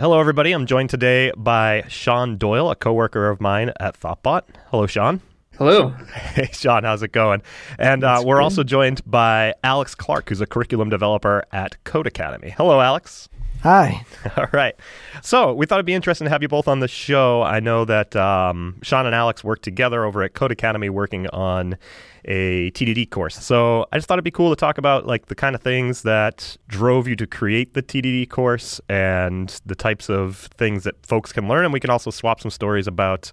Hello, everybody. I'm joined today by Sean Doyle, a coworker of mine at Thoughtbot. Hello, Sean. Hello. Hey, Sean, how's it going? And uh, we're also joined by Alex Clark, who's a curriculum developer at Codecademy. Hello, Alex. Hi. All right. So we thought it'd be interesting to have you both on the show. I know that um, Sean and Alex work together over at Codecademy working on a TDD course. So I just thought it'd be cool to talk about like the kind of things that drove you to create the TDD course and the types of things that folks can learn. And we can also swap some stories about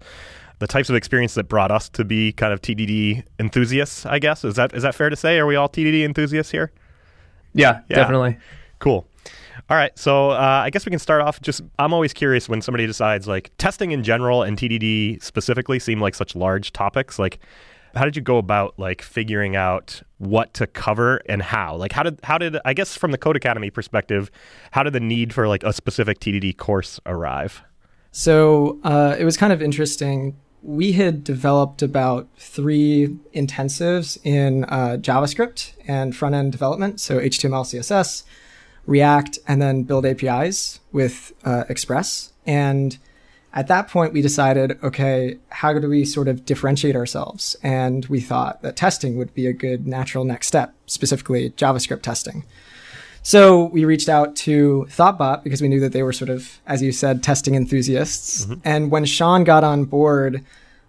the types of experience that brought us to be kind of TDD enthusiasts, I guess. Is that is that fair to say? Are we all TDD enthusiasts here? Yeah, Yeah. definitely. Cool. All right, so uh, I guess we can start off. Just I'm always curious when somebody decides like testing in general and TDD specifically seem like such large topics. Like, how did you go about like figuring out what to cover and how? Like, how did how did I guess from the Codecademy perspective, how did the need for like a specific TDD course arrive? So uh, it was kind of interesting. We had developed about three intensives in uh, JavaScript and front end development, so HTML, CSS, React, and then build APIs with uh, Express. And at that point, we decided, okay, how do we sort of differentiate ourselves? And we thought that testing would be a good natural next step, specifically JavaScript testing. So we reached out to Thoughtbot because we knew that they were sort of, as you said, testing enthusiasts. And when Sean got on board,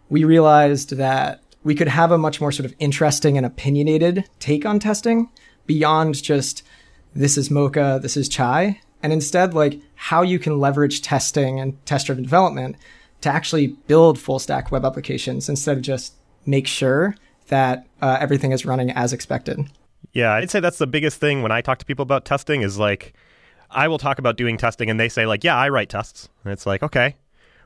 we realized that we could have a much more sort of interesting and opinionated take on testing beyond just this is Mocha, this is Chai, and instead like how you can leverage testing and test driven development to actually build full stack web applications instead of just make sure that uh, everything is running as expected. Yeah, I'd say that's the biggest thing when I talk to people about testing is like I will talk about doing testing and they say like, "Yeah, I write tests." And it's like, "Okay.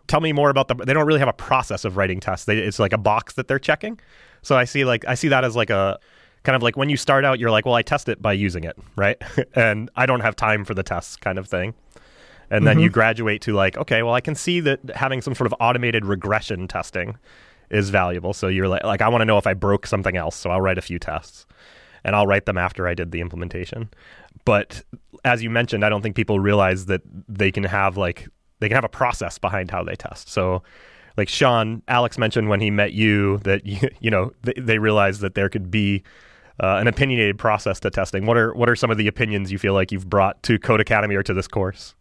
Tell me more about the they don't really have a process of writing tests. They, it's like a box that they're checking." So I see like I see that as like a kind of like when you start out you're like, "Well, I test it by using it," right? and I don't have time for the tests kind of thing. And then you mm-hmm. graduate to like, "Okay, well, I can see that having some sort of automated regression testing is valuable." So you're like like I want to know if I broke something else, so I'll write a few tests and I'll write them after I did the implementation. But as you mentioned, I don't think people realize that they can have like they can have a process behind how they test. So like Sean, Alex mentioned when he met you that you, you know they, they realized that there could be uh, an opinionated process to testing. What are what are some of the opinions you feel like you've brought to Codecademy or to this course?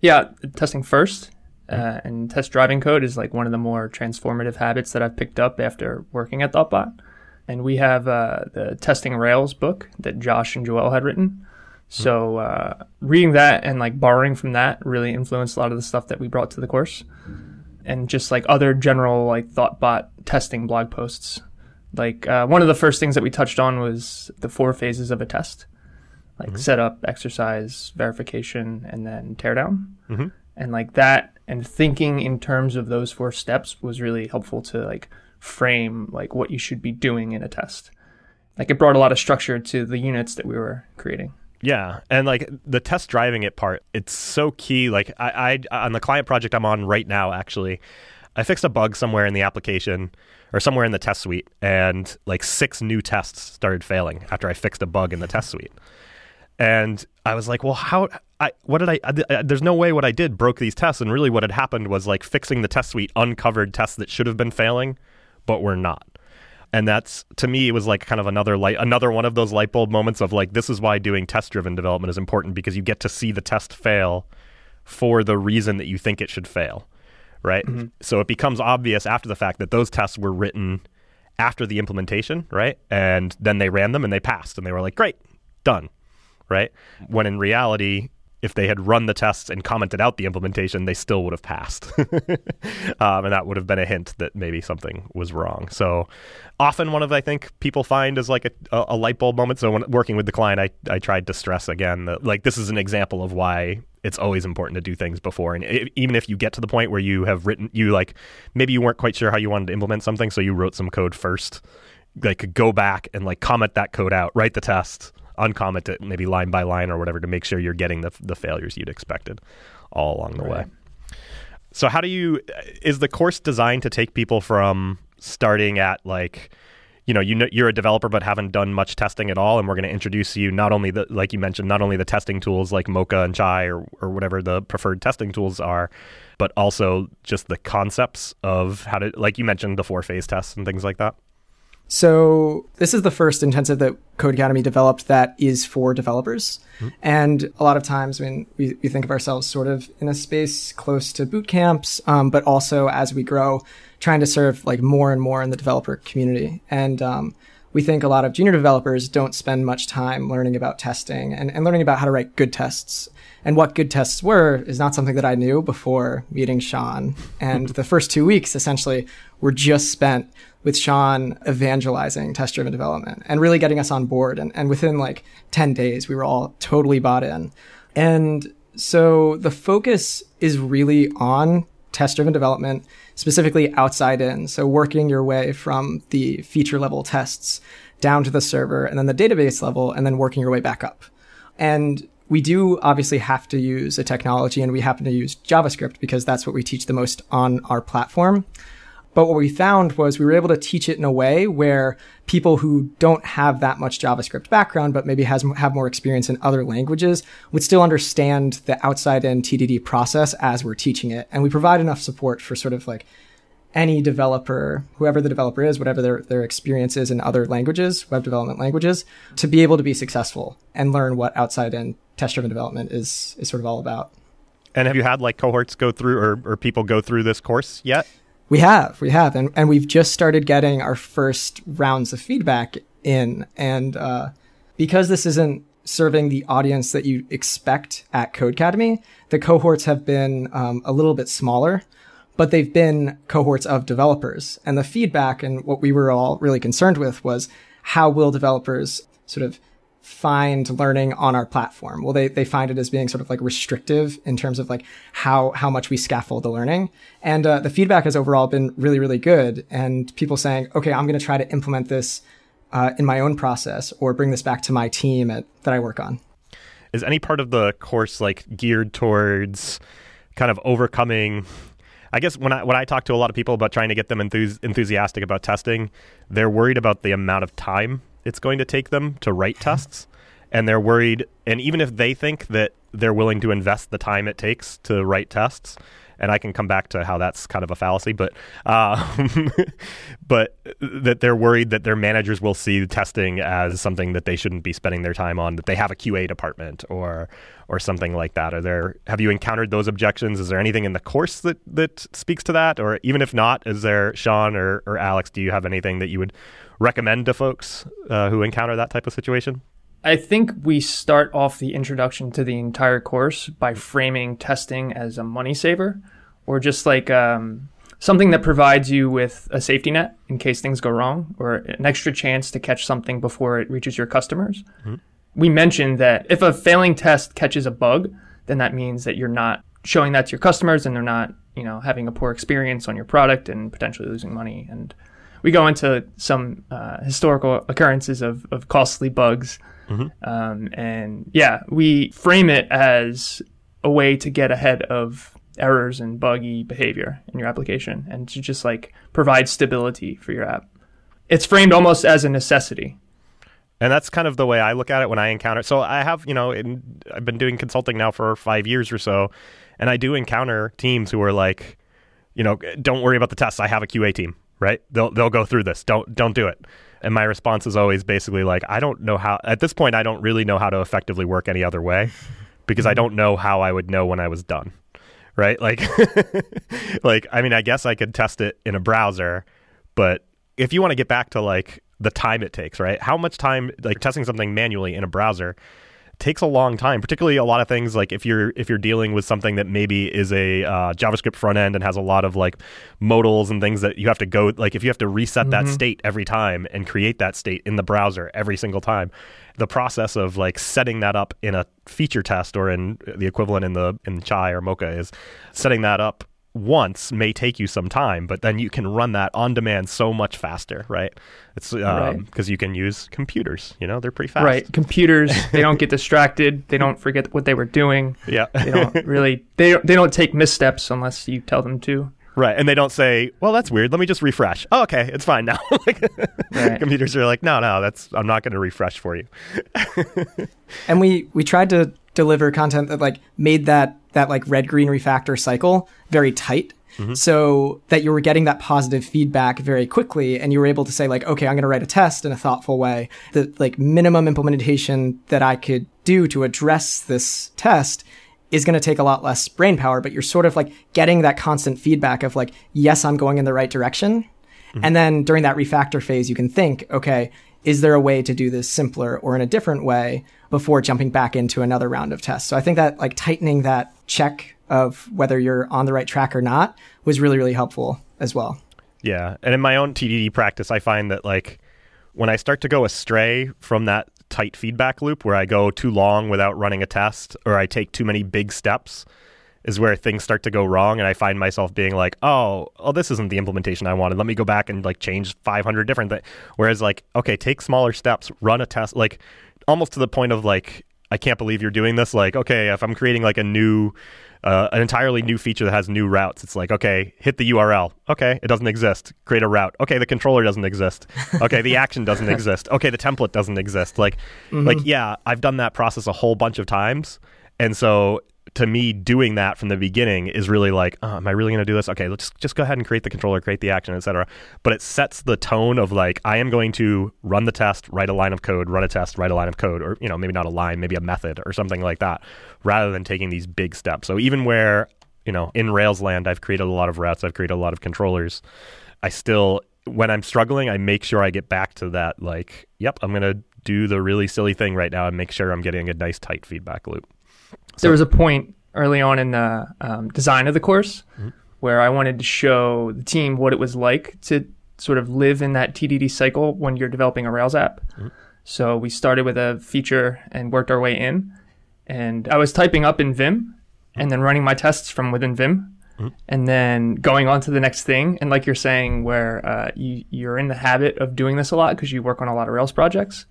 Yeah, testing first uh, and test driving code is like one of the more transformative habits that I've picked up after working at Thoughtbot. And we have uh, the Testing Rails book that Josh and Joel had written. So uh, reading that and like borrowing from that really influenced a lot of the stuff that we brought to the course. And just like other general like Thoughtbot testing blog posts. Like uh, one of the first things that we touched on was the four phases of a test. like setup, exercise, verification, and then teardown. Mhm. And like that, and thinking in terms of those four steps was really helpful to like frame like what you should be doing in a test. Like it brought a lot of structure to the units that we were creating. Yeah, and like the test driving it part, it's so key. Like I, I on the client project I'm on right now, actually, I fixed a bug somewhere in the application or somewhere in the test suite, and like six new tests started failing after I fixed a bug in the test suite. And I was like, well, how? I what did I? I- There's no way what I did broke these tests, and really what had happened was like fixing the test suite uncovered tests that should have been failing, but were not and that's to me it was like kind of another light another one of those light bulb moments of like this is why doing test driven development is important because you get to see the test fail for the reason that you think it should fail right so it becomes obvious after the fact that those tests were written after the implementation right and then they ran them and they passed and they were like great done right when in reality if they had run the tests and commented out the implementation, they still would have passed. um, and that would have been a hint that maybe something was wrong. So often one of I think people find is like a, a, a light bulb moment. So when working with the client, I, I tried to stress again that like this is an example of why it's always important to do things before. And i even if you get to the point where you have written, you like maybe you weren't quite sure how you wanted to implement something, so you wrote some code first. Like go back and like comment that code out, write the test, uncomment it maybe line by line or whatever to make sure you're getting the the failures you'd expected all along the way. So how do you is the course designed to take people from starting at like you know you know you're a developer but haven't done much testing at all and we're going to introduce you not only the like you mentioned not only the testing tools like mocha and chai or, or whatever the preferred testing tools are but also just the concepts of how to like you mentioned the four phase tests and things like that so this is the first intensive that Codecademy developed that is for developers. Mm-hmm. And a lot of times when we, we, think of ourselves sort of in a space close to boot camps, um, but also as we grow, trying to serve like more and more in the developer community. And um, we think a lot of junior developers don't spend much time learning about testing and, and learning about how to write good tests. And what good tests were is not something that I knew before meeting Sean. And the first two weeks essentially were just spent with Sean evangelizing test driven development and really getting us on board. And, and within like 10 days, we were all totally bought in. And so the focus is really on test driven development, specifically outside in. So working your way from the feature level tests down to the server and then the database level and then working your way back up. And we do obviously have to use a technology and we happen to use JavaScript because that's what we teach the most on our platform. But what we found was we were able to teach it in a way where people who don't have that much JavaScript background, but maybe has have more experience in other languages, would still understand the outside in TDD process as we're teaching it. And we provide enough support for sort of like any developer, whoever the developer is, whatever their, their experience is in other languages, web development languages, to be able to be successful and learn what outside in test driven development is is sort of all about. And have you had like cohorts go through or, or people go through this course yet? We have, we have, and and we've just started getting our first rounds of feedback in, and uh, because this isn't serving the audience that you expect at Codecademy, the cohorts have been um, a little bit smaller, but they've been cohorts of developers, and the feedback and what we were all really concerned with was how will developers sort of find learning on our platform? Well, they, they find it as being sort of like restrictive in terms of like how, how much we scaffold the learning. And uh, the feedback has overall been really, really good. And people saying, okay, I'm going to try to implement this uh, in my own process or bring this back to my team at, that I work on. Is any part of the course like geared towards kind of overcoming I guess when I when I talk to a lot of people about trying to get them enthus- enthusiastic about testing, they're worried about the amount of time it's going to take them to write tests and they're worried and even if they think that they're willing to invest the time it takes to write tests and I can come back to how that's kind of a fallacy, but uh, but that they're worried that their managers will see testing as something that they shouldn't be spending their time on, that they have a QA department or or something like that. Are there have you encountered those objections? Is there anything in the course that that speaks to that, or even if not, is there Sean or, or Alex? Do you have anything that you would recommend to folks uh, who encounter that type of situation? I think we start off the introduction to the entire course by framing testing as a money saver or just like um, something that provides you with a safety net in case things go wrong or an extra chance to catch something before it reaches your customers. Mm-hmm. We mentioned that if a failing test catches a bug, then that means that you're not showing that to your customers and they're not, you know, having a poor experience on your product and potentially losing money and we go into some uh, historical occurrences of, of costly bugs. Mm-hmm. Um, and yeah, we frame it as a way to get ahead of errors and buggy behavior in your application and to just like provide stability for your app. It's framed almost as a necessity. And that's kind of the way I look at it when I encounter. So I have, you know, in, I've been doing consulting now for five years or so, and I do encounter teams who are like, you know, don't worry about the tests. I have a QA team right? They'll they'll go through this. Don't don't do it. And my response is always basically like, I don't know how. At this point, I don't really know how to effectively work any other way, because I don't know how I would know when I was done, right? Like, like I mean, I guess I could test it in a browser, but if you want to get back to like the time it takes, right? How much time like testing something manually in a browser takes a long time particularly a lot of things like if you're if you're dealing with something that maybe is a uh, javascript front end and has a lot of like modals and things that you have to go like if you have to reset mm-hmm. that state every time and create that state in the browser every single time the process of like setting that up in a feature test or in the equivalent in the in chai or mocha is setting that up once may take you some time, but then you can run that on demand so much faster, right? It's because um, right. you can use computers. You know, they're pretty fast. Right, computers. they don't get distracted. They don't forget what they were doing. Yeah, they don't really. They they don't take missteps unless you tell them to. Right. And they don't say, well, that's weird. Let me just refresh. Oh, okay. It's fine now. like, Right. Computers are like, no, no, that's, I'm not going to refresh for you. and we we tried to deliver content that like made that that like red green refactor cycle very tight. Mm-hmm. So that you were getting that positive feedback very quickly and you were able to say like okay i'm going to write a test in a thoughtful way. The like minimum implementation that i could do to address this test is going to take a lot less brain power but you're sort of like getting that constant feedback of like yes i'm going in the right direction. Mm-hmm. And then during that refactor phase, you can think, okay, is there a way to do this simpler or in a different way before jumping back into another round of tests? So I think that like tightening that check of whether you're on the right track or not was really, really helpful as well. Yeah. And in my own TDD practice, I find that like when I start to go astray from that tight feedback loop where I go too long without running a test or I take too many big steps is where things start to go wrong and I find myself being like, "Oh, oh this isn't the implementation I wanted. Let me go back and like change 500 different things." Whereas like, okay, take smaller steps, run a test like almost to the point of like I can't believe you're doing this. Like, okay, if I'm creating like a new uh, an entirely new feature that has new routes. It's like, okay, hit the URL. Okay, it doesn't exist. Create a route. Okay, the controller doesn't exist. Okay, the action doesn't exist. Okay, the template doesn't exist. Like, like yeah, I've done that process a whole bunch of times, and so to me, doing that from the beginning is really like, oh, am I really going to do this? Okay, let's just go ahead and create the controller, create the action, etc. But it sets the tone of like, I am going to run the test, write a line of code, run a test, write a line of code, or you know, maybe not a line, maybe a method or something like that, rather than taking these big steps. So even where you know, in Rails land, I've created a lot of routes, I've created a lot of controllers. I still, when I'm struggling, I make sure I get back to that. Like, yep, I'm going to do the really silly thing right now and make sure I'm getting a nice tight feedback loop. There was a point early on in the um, design of the course where I wanted to show the team what it was like to sort of live in that TDD cycle when you're developing a Rails app. So we started with a feature and worked our way in. And I was typing up in Vim and then running my tests from within Vim. And then going on to the next thing, and like you're saying, where uh, you, you're in the habit of doing this a lot because you work on a lot of Rails projects.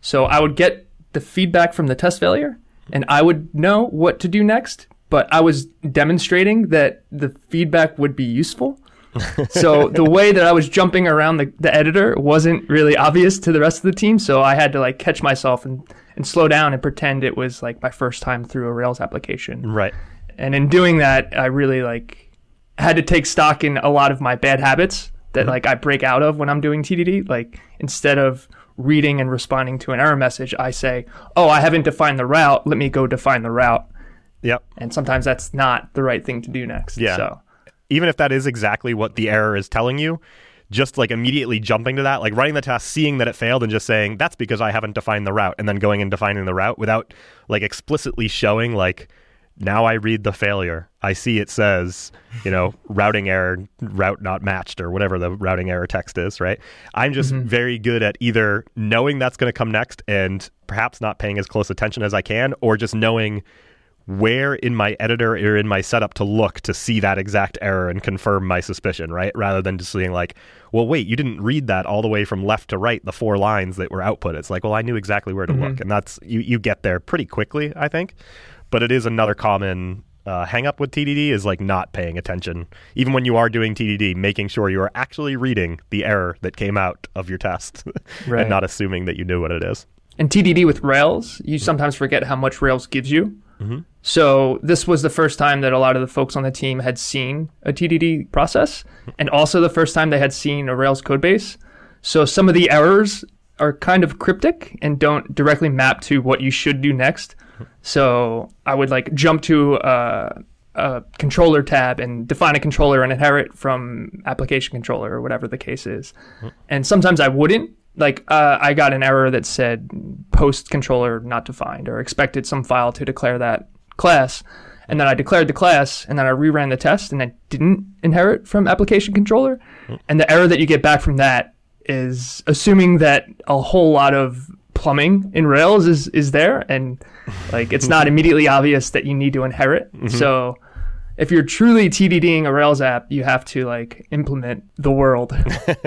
So I would get the feedback from the test failure, and I would know what to do next. But I was demonstrating that the feedback would be useful. so the way that I was jumping around the, the editor wasn't really obvious to the rest of the team. So I had to like catch myself and, and slow down and pretend it was like my first time through a Rails application. Right. And in doing that, I really like had to take stock in a lot of my bad habits that mm-hmm. like I break out of when I'm doing TDD. Like instead of reading and responding to an error message, I say, "Oh, I haven't defined the route. Let me go define the route." Yep. And sometimes that's not the right thing to do next. Yeah. So even if that is exactly what the error is telling you, just like immediately jumping to that, like running the test, seeing that it failed, and just saying that's because I haven't defined the route, and then going and defining the route without like explicitly showing like now I read the failure. I see it says, you know, routing error, route not matched, or whatever the routing error text is, right? I'm just mm-hmm. very good at either knowing that's going to come next and perhaps not paying as close attention as I can, or just knowing where in my editor or in my setup to look to see that exact error and confirm my suspicion, right? Rather than just being like, well, wait, you didn't read that all the way from left to right, the four lines that were output. It's like, well, I knew exactly where to look, mm-hmm. and that's you. You get there pretty quickly, I think. But it is another common uh, hang up with TDD is like not paying attention, even when you are doing TDD, making sure you are actually reading the error that came out of your test, Right. and not assuming that you knew what it is. And TDD with Rails, you sometimes forget how much Rails gives you. So this was the first time that a lot of the folks on the team had seen a TDD process, and also the first time they had seen a Rails code base. So some of the errors are kind of cryptic and don't directly map to what you should do next. So I would like jump to a, a controller tab and define a controller and inherit from application controller or whatever the case is. And sometimes I wouldn't. Like uh, I got an error that said post controller not defined or expected some file to declare that class. And then I declared the class and then I reran the test and I didn't inherit from application controller. And the error that you get back from that is assuming that a whole lot of plumbing in Rails is is there and like it's not immediately obvious that you need to inherit. So if you're truly TDDing a Rails app, you have to like implement the world.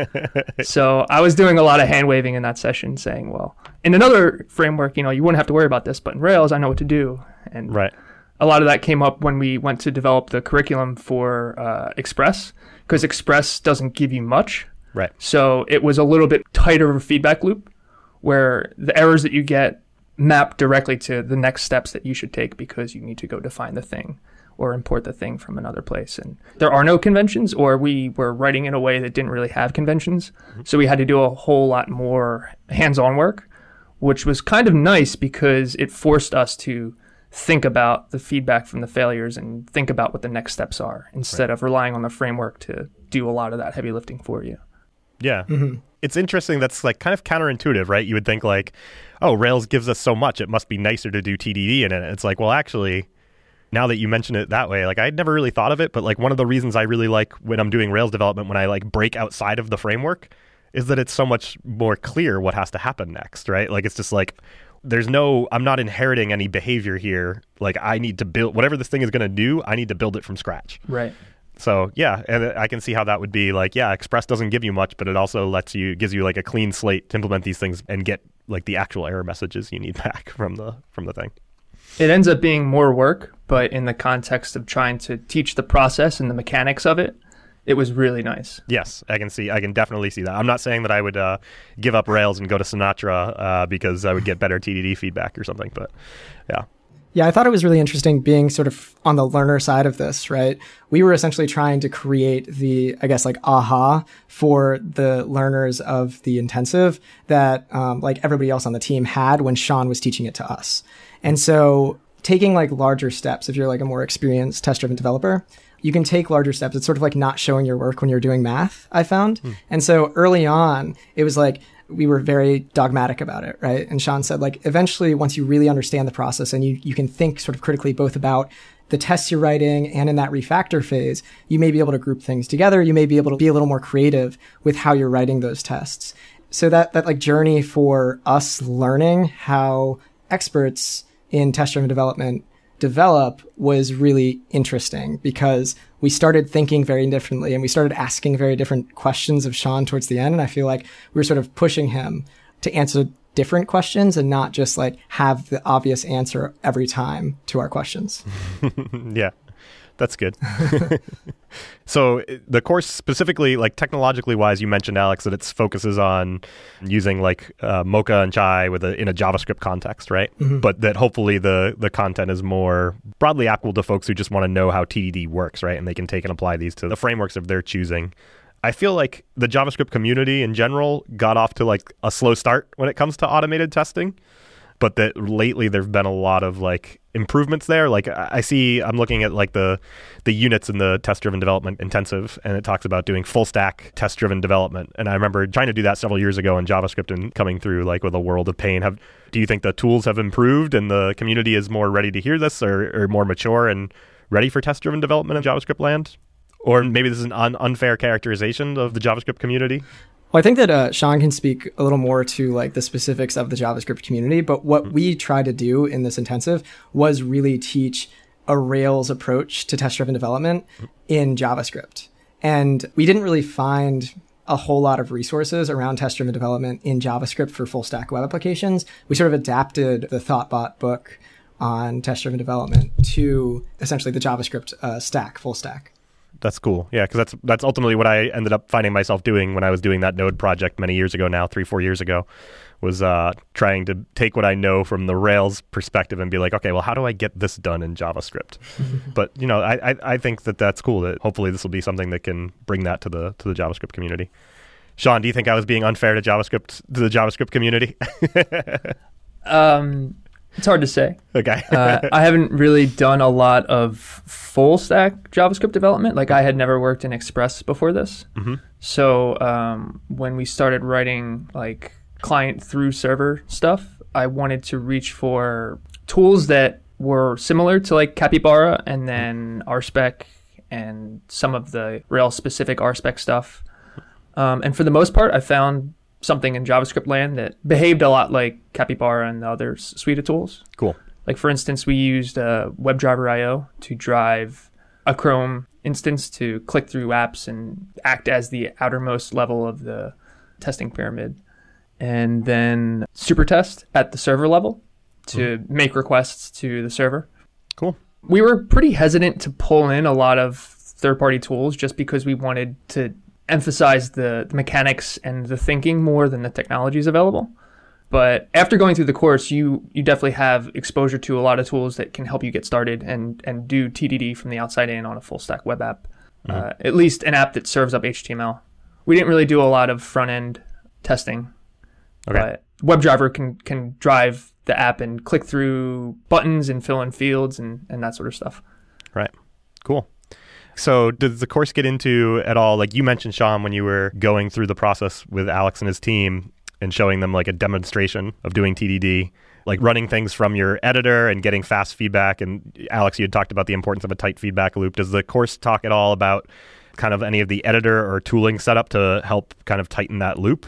so I was doing a lot of hand waving in that session, saying, "Well, in another framework, you know, you wouldn't have to worry about this, but in Rails, I know what to do." And Right. a lot of that came up when we went to develop the curriculum for uh, Express because Express doesn't give you much. Right. So it was a little bit tighter of a feedback loop where the errors that you get map directly to the next steps that you should take because you need to go define the thing or import the thing from another place. And there are no conventions, or we were writing in a way that didn't really have conventions. Mm-hmm. So we had to do a whole lot more hands on work, which was kind of nice because it forced us to think about the feedback from the failures and think about what the next steps are instead of relying on the framework to do a lot of that heavy lifting for you. Yeah. Mm-hmm. It's interesting. That's like kind of counterintuitive, right? You would think like, oh, Rails gives us so much. It must be nicer to do TDD in it. It's like, well, actually, now that you mention it that way, like I'd never really thought of it, but like one of the reasons I really like when I'm doing Rails development, when I like break outside of the framework, is that it's so much more clear what has to happen next, right? Like it's just like there's no I'm not inheriting any behavior here. Like I need to build whatever this thing is going to do, I need to build it from scratch. Right. So yeah, and I can see how that would be like, yeah, Express doesn't give you much, but it also lets you gives you like a clean slate to implement these things and get like the actual error messages you need back from the from the thing. It ends up being more work, but in the context of trying to teach the process and the mechanics of it, it was really nice. Yes, I can see. I can definitely see that. I'm not saying that I would uh, give up Rails and go to Sinatra uh, because I would get better TDD feedback or something. But yeah, Yeah, I thought it was really interesting being sort of on the learner side of this, right? We were essentially trying to create the, I guess, like aha for the learners of the intensive that, um, like everybody else on the team had when Sean was teaching it to us. And so taking like larger steps, if you're like a more experienced test driven developer, you can take larger steps. It's sort of like not showing your work when you're doing math, I found. And so early on, it was like, we were very dogmatic about it, right? And Sean said, like, eventually, once you really understand the process and you, you can think sort of critically both about the tests you're writing and in that refactor phase, you may be able to group things together. You may be able to be a little more creative with how you're writing those tests. So that, that like journey for us learning how experts in test driven development develop was really interesting because we started thinking very differently and we started asking very different questions of Sean towards the end. And I feel like we were sort of pushing him to answer different questions and not just like have the obvious answer every time to our questions. yeah, that's good. so the course specifically, like technologically wise, you mentioned Alex that it focuses on using like uh, Mocha and Chai with a in a JavaScript context, right? But that hopefully the the content is more broadly applicable to folks who just want to know how TDD works, right? And they can take and apply these to the frameworks of their choosing. I feel like the JavaScript community in general got off to like a slow start when it comes to automated testing but that lately there've been a lot of like improvements there. Like I see, I'm looking at like the the units in the test driven development intensive, and it talks about doing full stack test driven development. And I remember trying to do that several years ago in JavaScript and coming through like with a world of pain. Have do you think the tools have improved and the community is more ready to hear this, or, or more mature and ready for test driven development in JavaScript land? Or maybe this is an un- unfair characterization of the JavaScript community. Well, I think that uh, Sean can speak a little more to like the specifics of the JavaScript community, but what we tried to do in this intensive was really teach a Rails approach to test-driven development in JavaScript. And we didn't really find a whole lot of resources around test-driven development in JavaScript for full stack web applications. We sort of adapted the Thoughtbot book on test-driven development to essentially the JavaScript uh, stack, full stack. That's cool. Yeah, because that's that's ultimately what I ended up finding myself doing when I was doing that Node project many years ago. Now, three four years ago, was uh, trying to take what I know from the Rails perspective and be like, okay, well, how do I get this done in JavaScript? but you know, I, I I think that that's cool. That hopefully this will be something that can bring that to the to the JavaScript community. Sean, do you think I was being unfair to JavaScript to the JavaScript community? Um, it's hard to say. okay. uh, I haven't really done a lot of full stack JavaScript development. Like I had never worked in Express before this. Mhm. So um, when we started writing like client through server stuff, I wanted to reach for tools that were similar to like Capybara and then RSpec and some of the Rails specific RSpec stuff. Um, and for the most part, I found something in JavaScript land that behaved a lot like Capybara and the other suite of tools. cool. Like for instance, we used uh, WebdriverIO to drive a Chrome instance to click through apps and act as the outermost level of the testing pyramid, and then Supertest at the server level to make requests to the server. Cool. We were pretty hesitant to pull in a lot of third party tools just because we wanted to emphasize the, the mechanics and the thinking more than the technologies available. But after going through the course, you you definitely have exposure to a lot of tools that can help you get started and and do TDD from the outside in on a full stack web app. Mm-hmm. Uh, at least an app that serves up HTML. We didn't really do a lot of front end testing. Okay. But WebDriver can can drive the app and click through buttons and fill in fields and, and that sort of stuff. Right. Cool. So, does the course get into at all? Like you mentioned, Sean, when you were going through the process with Alex and his team and showing them like a demonstration of doing TDD, like running things from your editor and getting fast feedback. And Alex, you had talked about the importance of a tight feedback loop. Does the course talk at all about kind of any of the editor or tooling setup to help kind of tighten that loop?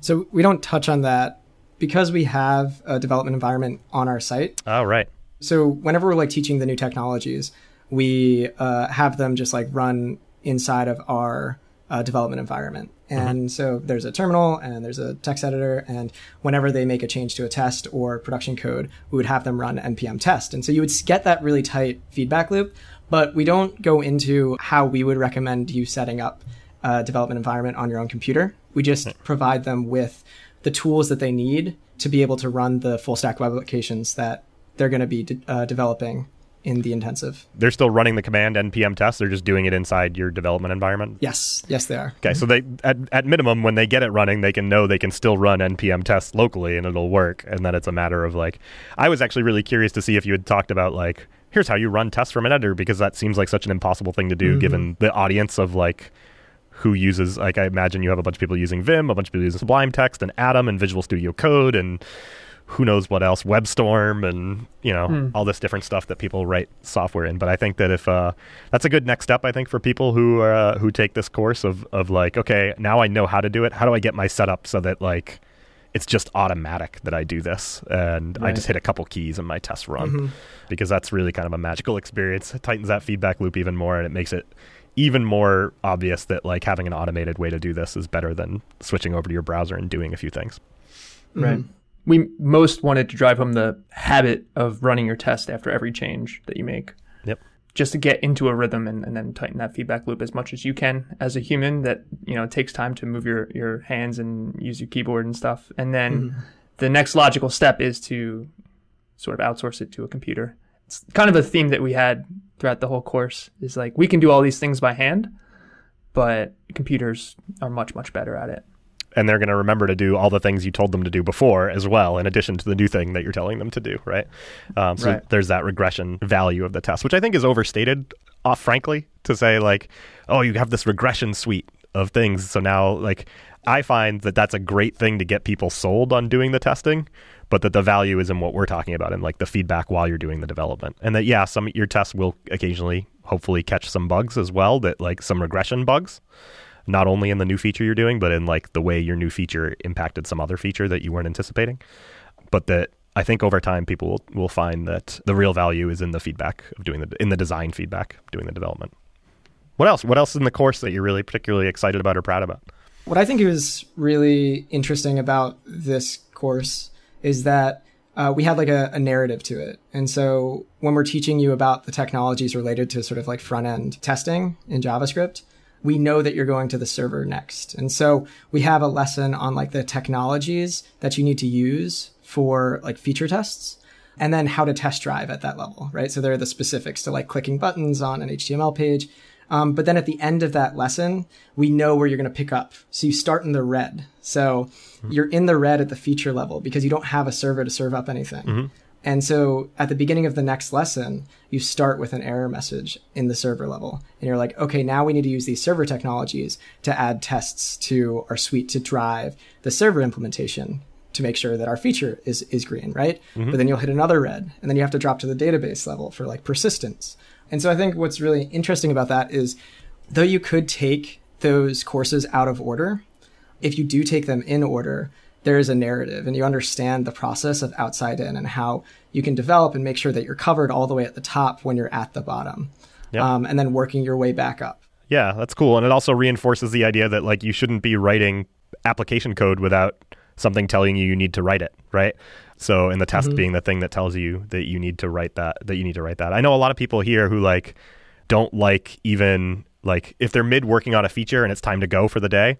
So, we don't touch on that because we have a development environment on our site. Oh, right. So, whenever we're like teaching the new technologies, we uh, have them just like run inside of our uh, development environment. Mm-hmm. And mm-hmm. so there's a terminal and there's a text editor. And whenever they make a change to a test or production code, we would have them run npm test. And so you would get that really tight feedback loop. But we don't go into how we would recommend you setting up a development environment on your own computer. We just provide them with the tools that they need to be able to run the full stack web applications that they're going to be de- uh, developing in the intensive. They're still running the command npm test. They're just doing it inside your development environment. Yes, yes, they are. Okay, mm-hmm. so they at, at minimum when they get it running, they can know they can still run npm tests locally and it'll work. And then it's a matter of like, I was actually really curious to see if you had talked about like, here's how you run tests from an editor because that seems like such an impossible thing to do mm-hmm. given the audience of like who uses like I imagine you have a bunch of people using Vim, a bunch of people using Sublime Text and Atom and Visual Studio Code and who knows what else, WebStorm, and you know mm. all this different stuff that people write software in. But I think that if uh, that's a good next step, I think for people who uh, who take this course of of like, okay, now I know how to do it. How do I get my setup so that like it's just automatic that I do this, and right. I just hit a couple keys and my test run, mm-hmm. because that's really kind of a magical experience. It tightens that feedback loop even more, and it makes it even more obvious that like having an automated way to do this is better than switching over to your browser and doing a few things. Right. Mm-hmm we most wanted to drive home the habit of running your test after every change that you make. Yep. Just to get into a rhythm and, and then tighten that feedback loop as much as you can as a human that, you know, it takes time to move your, your hands and use your keyboard and stuff. And then mm-hmm. the next logical step is to sort of outsource it to a computer. It's kind of a theme that we had throughout the whole course is like we can do all these things by hand, but computers are much, much better at it and they're going to remember to do all the things you told them to do before as well, in addition to the new thing that you're telling them to do, right? Um, so right. there's that regression value of the test, which I think is overstated, off uh, frankly, to say like, oh, you have this regression suite of things, so now like I find that that's a great thing to get people sold on doing the testing, but that the value is in what we're talking about and like the feedback while you're doing the development, and that yeah, some your tests will occasionally, hopefully, catch some bugs as well, that like some regression bugs not only in the new feature you're doing, but in like the way your new feature impacted some other feature that you weren't anticipating. But that I think over time people will, will find that the real value is in the feedback of doing the in the design feedback, doing the development. What else? What else in the course that you're really particularly excited about or proud about? What I think is really interesting about this course is that uh, we had like a, a, narrative to it. And so when we're teaching you about the technologies related to sort of like front end testing in JavaScript, we know that you're going to the server next. And so we have a lesson on like the technologies that you need to use for like feature tests and then how to test drive at that level, right? So there are the specifics to like clicking buttons on an HTML page. Um, but then at the end of that lesson, we know where you're going to pick up. So you start in the red. So mm-hmm. you're in the red at the feature level because you don't have a server to serve up anything. Mm-hmm. And so at the beginning of the next lesson, you start with an error message in the server level. And you're like, okay, now we need to use these server technologies to add tests to our suite to drive the server implementation to make sure that our feature is, is green, right? Mm-hmm. But then you'll hit another red. And then you have to drop to the database level for like persistence. And so I think what's really interesting about that is though you could take those courses out of order, if you do take them in order, there is a narrative and you understand the process of outside in and how you can develop and make sure that you're covered all the way at the top when you're at the bottom yep. um, and then working your way back up yeah that's cool and it also reinforces the idea that like you shouldn't be writing application code without something telling you you need to write it right So, in the test being the thing that tells you that you need to write that, that you need to write that. I know a lot of people here who like don't like even like if they're mid working on a feature and it's time to go for the day,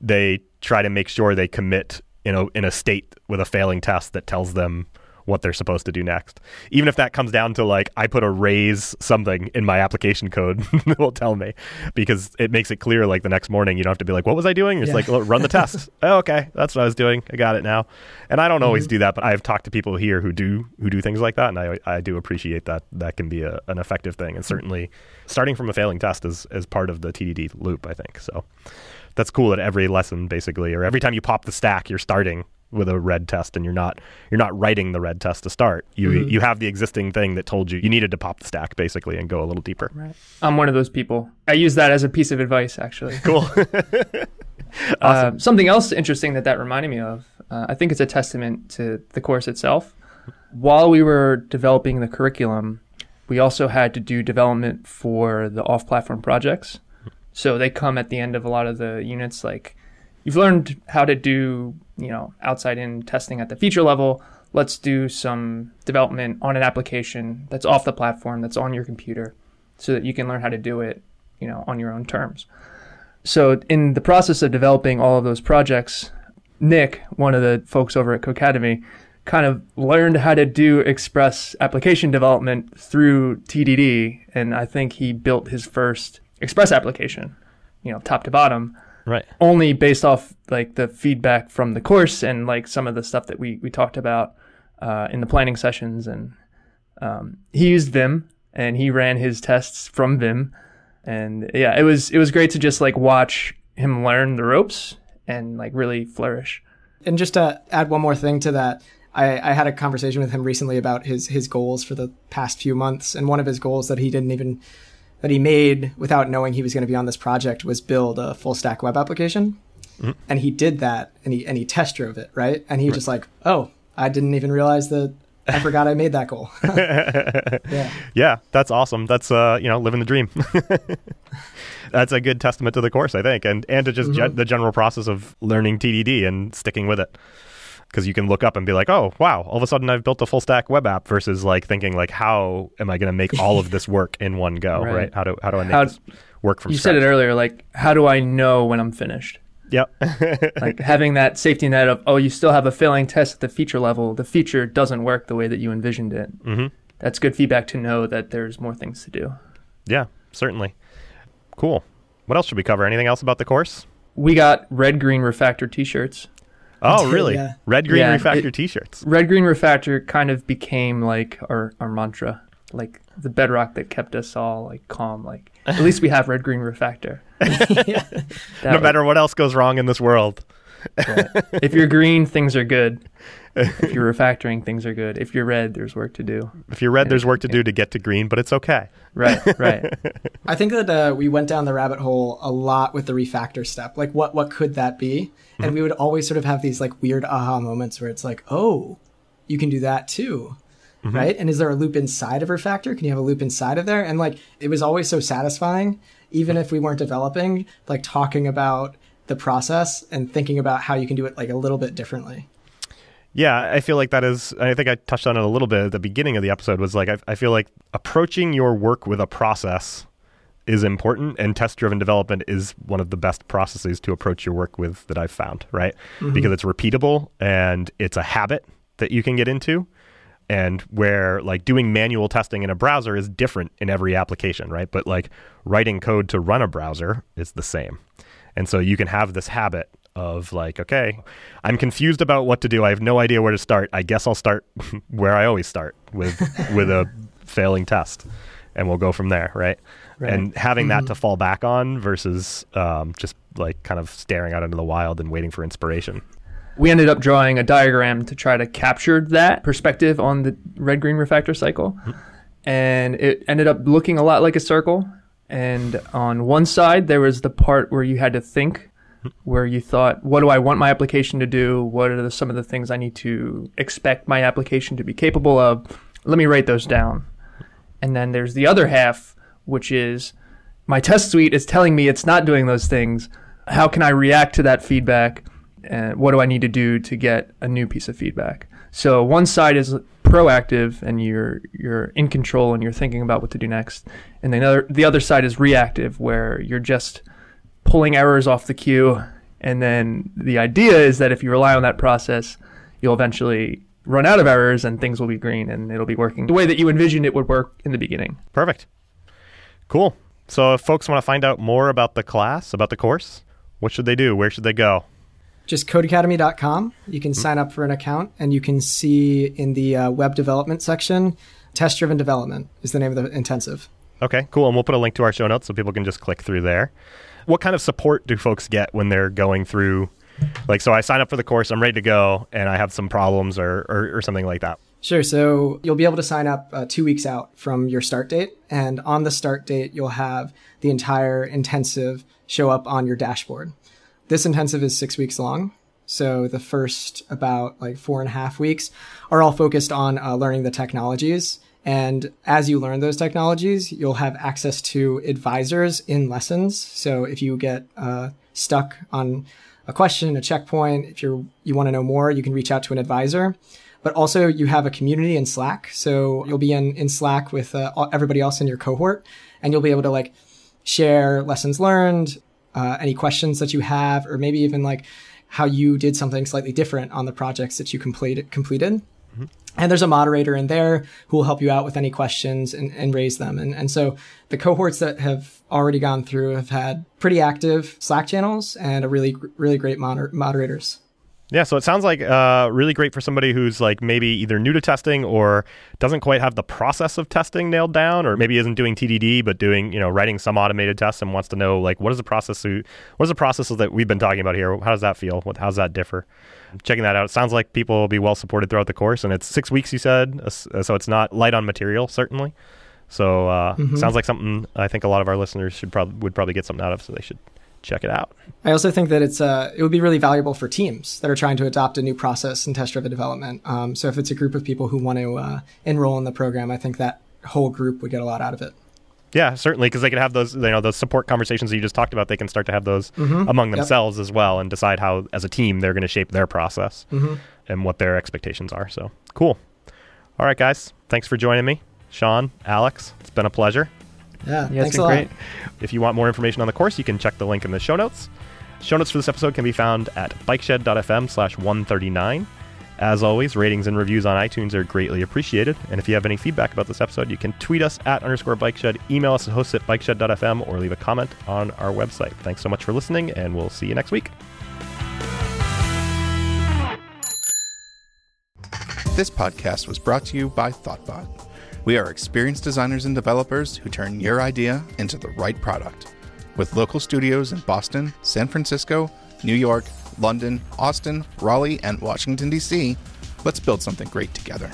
they try to make sure they commit in a in a state with a failing test that tells them what they're supposed to do next. Even if that comes down to like I put a raise something in my application code, it will tell me because it makes it clear like the next morning you don't have to be like what was I doing? It's Yeah. like "Look, run the test. oh, okay, that's what I was doing. I got it now. And I don't always mm-hmm. do that, but I've talked to people here who do who do things like that, and I I do appreciate that that can be a, an effective thing. And mm-hmm. certainly starting from a failing test is is part of the TDD loop. I think so. That's cool at every lesson basically, or every time you pop the stack, you're starting with a red test and you're not you're not writing the red test to start. You Mhm. you have the existing thing that told you you needed to pop the stack basically and go a little deeper. Right. I'm one of those people. I use that as a piece of advice, actually. Cool. Uh, something else interesting that that reminded me of, uh, I think it's a testament to the course itself. While we were developing the curriculum, we also had to do development for the off platform projects. So they come at the end of a lot of the units like, you've learned how to do, you know, outside in testing at the feature level. Let's do some development on an application that's off the platform, that's on your computer, so that you can learn how to do it, you know, on your own terms. So in the process of developing all of those projects, Nick, one of the folks over at Codecademy, kind of learned how to do express application development through TDD, and I think he built his first express application, you know, top to bottom, right. only based off like the feedback from the course and like some of the stuff that we we talked about uh, in the planning sessions. And um, he used Vim and he ran his tests from Vim, and yeah, it was it was great to just like watch him learn the ropes and like really flourish. And just to add one more thing to that, I, I had a conversation with him recently about his his goals for the past few months, and one of his goals that he didn't even that he made without knowing he was going to be on this project was build a full stack web application. And he did that, and he and he test drove it right, and he was just like, oh, I didn't even realize that I forgot I made that goal. yeah. Yeah, that's awesome. That's uh, you know, living the dream. that's a good testament to the course, I think, and and to just ge- the general process of learning TDD and sticking with it. Because you can look up and be like, oh wow, all of a sudden I've built a full stack web app versus like thinking like, how am I going to make all of this work in one go? Right. Right? How do how do I make How- this work from You scratch? said it earlier, like how do I know when I'm finished? Yep. like having that safety net of oh you still have a failing test at the feature level the feature doesn't work the way that you envisioned it hmm that's good feedback to know that there's more things to do Yeah, certainly. Cool. What else should we cover? Anything else about the course? we got red green refactor t-shirts Oh, really? Yeah. Red green Yeah, refactor it- t-shirts. red green refactor kind of became like our, our mantra like the bedrock that kept us all like calm like at least we have red green refactor That No was- matter what else goes wrong in this world. Right. if you're green things are good if you're refactoring things are good if you're red there's work to do If you're red, Yeah. there's work to do to get to green, but it's okay. right right I think that uh, we went down the rabbit hole a lot with the refactor step. Like, what what could that be? And we would always sort of have these like weird aha moments where it's like, oh, you can do that too, right? And is there a loop inside of refactor? Can you have a loop inside of there? And like, it was always so satisfying, even if we weren't developing, like talking about the process and thinking about how you can do it like a little bit differently. Yeah, I feel like that is. I think I touched on it a little bit at the beginning of the episode. Was like I, I feel like approaching your work with a process is important, and test-driven development is one of the best processes to approach your work with that I've found. Right, mm-hmm. because it's repeatable and it's a habit that you can get into, and where like doing manual testing in a browser is different in every application. Right, but like writing code to run a browser is the same. And so you can have this habit of like, okay, I'm confused about what to do. I have no idea where to start. I guess I'll start where I always start with with a failing test, and we'll go from there, right? Right. And having that to fall back on versus um, just like kind of staring out into the wild and waiting for inspiration. we ended up drawing a diagram to try to capture that perspective on the red green refactor cycle and it ended up looking a lot like a circle and on one side there was the part where you had to think where you thought what do i want my application to do? What are the, some of the things i need to expect my application to be capable of? Let me write those down. And then there's the other half which is my test suite is telling me it's not doing those things. How can i react to that feedback? And what do I need to do to get a new piece of feedback? So one side is proactive and you're you're in control and you're thinking about what to do next, and the other, the other side is reactive where you're just pulling errors off the queue. And then the idea is that if you rely on that process, you'll eventually run out of errors and things will be green and it'll be working the way that you envisioned it would work in the beginning. Perfect. Cool. So if folks want to find out more about the class, about the course, what should they do? Where should they go? Just codecademy.com. You can mm-hmm. sign up for an account and you can see in the uh, web development section, test driven development is the name of the intensive. Okay, cool. And we'll put a link to our show notes so people can just click through there. What kind of support do folks get when they're going through? Like, so I sign up for the course, I'm ready to go, and I have some problems or, or, or something like that. Sure. So you'll be able to sign up uh, two weeks out from your start date. And on the start date, you'll have the entire intensive show up on your dashboard. This intensive is six weeks long. So the first about like four and a half weeks are all focused on uh, learning the technologies. And as you learn those technologies, you'll have access to advisors in lessons. So if you get uh, stuck on a question, a checkpoint, if you're you want to know more, you can reach out to an advisor. But also, you have a community in Slack, so you'll be in in Slack with uh, everybody else in your cohort, and you'll be able to like share lessons learned, uh, any questions that you have, or maybe even like how you did something slightly different on the projects that you completed completed. And there's a moderator in there who will help you out with any questions and, and raise them. And, and so the cohorts that have already gone through have had pretty active Slack channels and a really, really great moder- moderators. Yeah, so it sounds like uh, really great for somebody who's like maybe either new to testing or doesn't quite have the process of testing nailed down, or maybe isn't doing TDD but doing you know writing some automated tests and wants to know like what is the process? What is the process that we've been talking about here? How does that feel? What, how does that differ? checking that out. It sounds like people will be well supported throughout the course, and it's six weeks, you said, uh, so it's not light on material, certainly. So uh, mm-hmm. sounds like something I think a lot of our listeners should probably would probably get something out of, so they should check it out. I also think that it's uh, it would be really valuable for teams that are trying to adopt a new process in test-driven development. Um, so if it's a group of people who want to uh, enroll in the program, I think that whole group would get a lot out of it. Yeah, certainly, because they can have those, you know, those support conversations that you just talked about. They can start to have those mm-hmm. among themselves yep. as well, and decide how, as a team, they're going to shape their process mm-hmm. and what their expectations are. So cool. All right, guys, thanks for joining me, Sean, Alex. It's been a pleasure. Yeah, yeah thanks a lot. Great. If you want more information on the course, you can check the link in the show notes. Show notes for this episode can be found at bikeshed.fm slash 139. As always, ratings and reviews on iTunes are greatly appreciated. And if you have any feedback about this episode, you can tweet us at underscore bikeshed, email us at hosts at bikeshed.fm, or leave a comment on our website. Thanks so much for listening, and we'll see you next week. This podcast was brought to you by Thoughtbot. We are experienced designers and developers who turn your idea into the right product. With local studios in Boston, San Francisco, New York, London, Austin, Raleigh, and Washington, D.C., let's build something great together.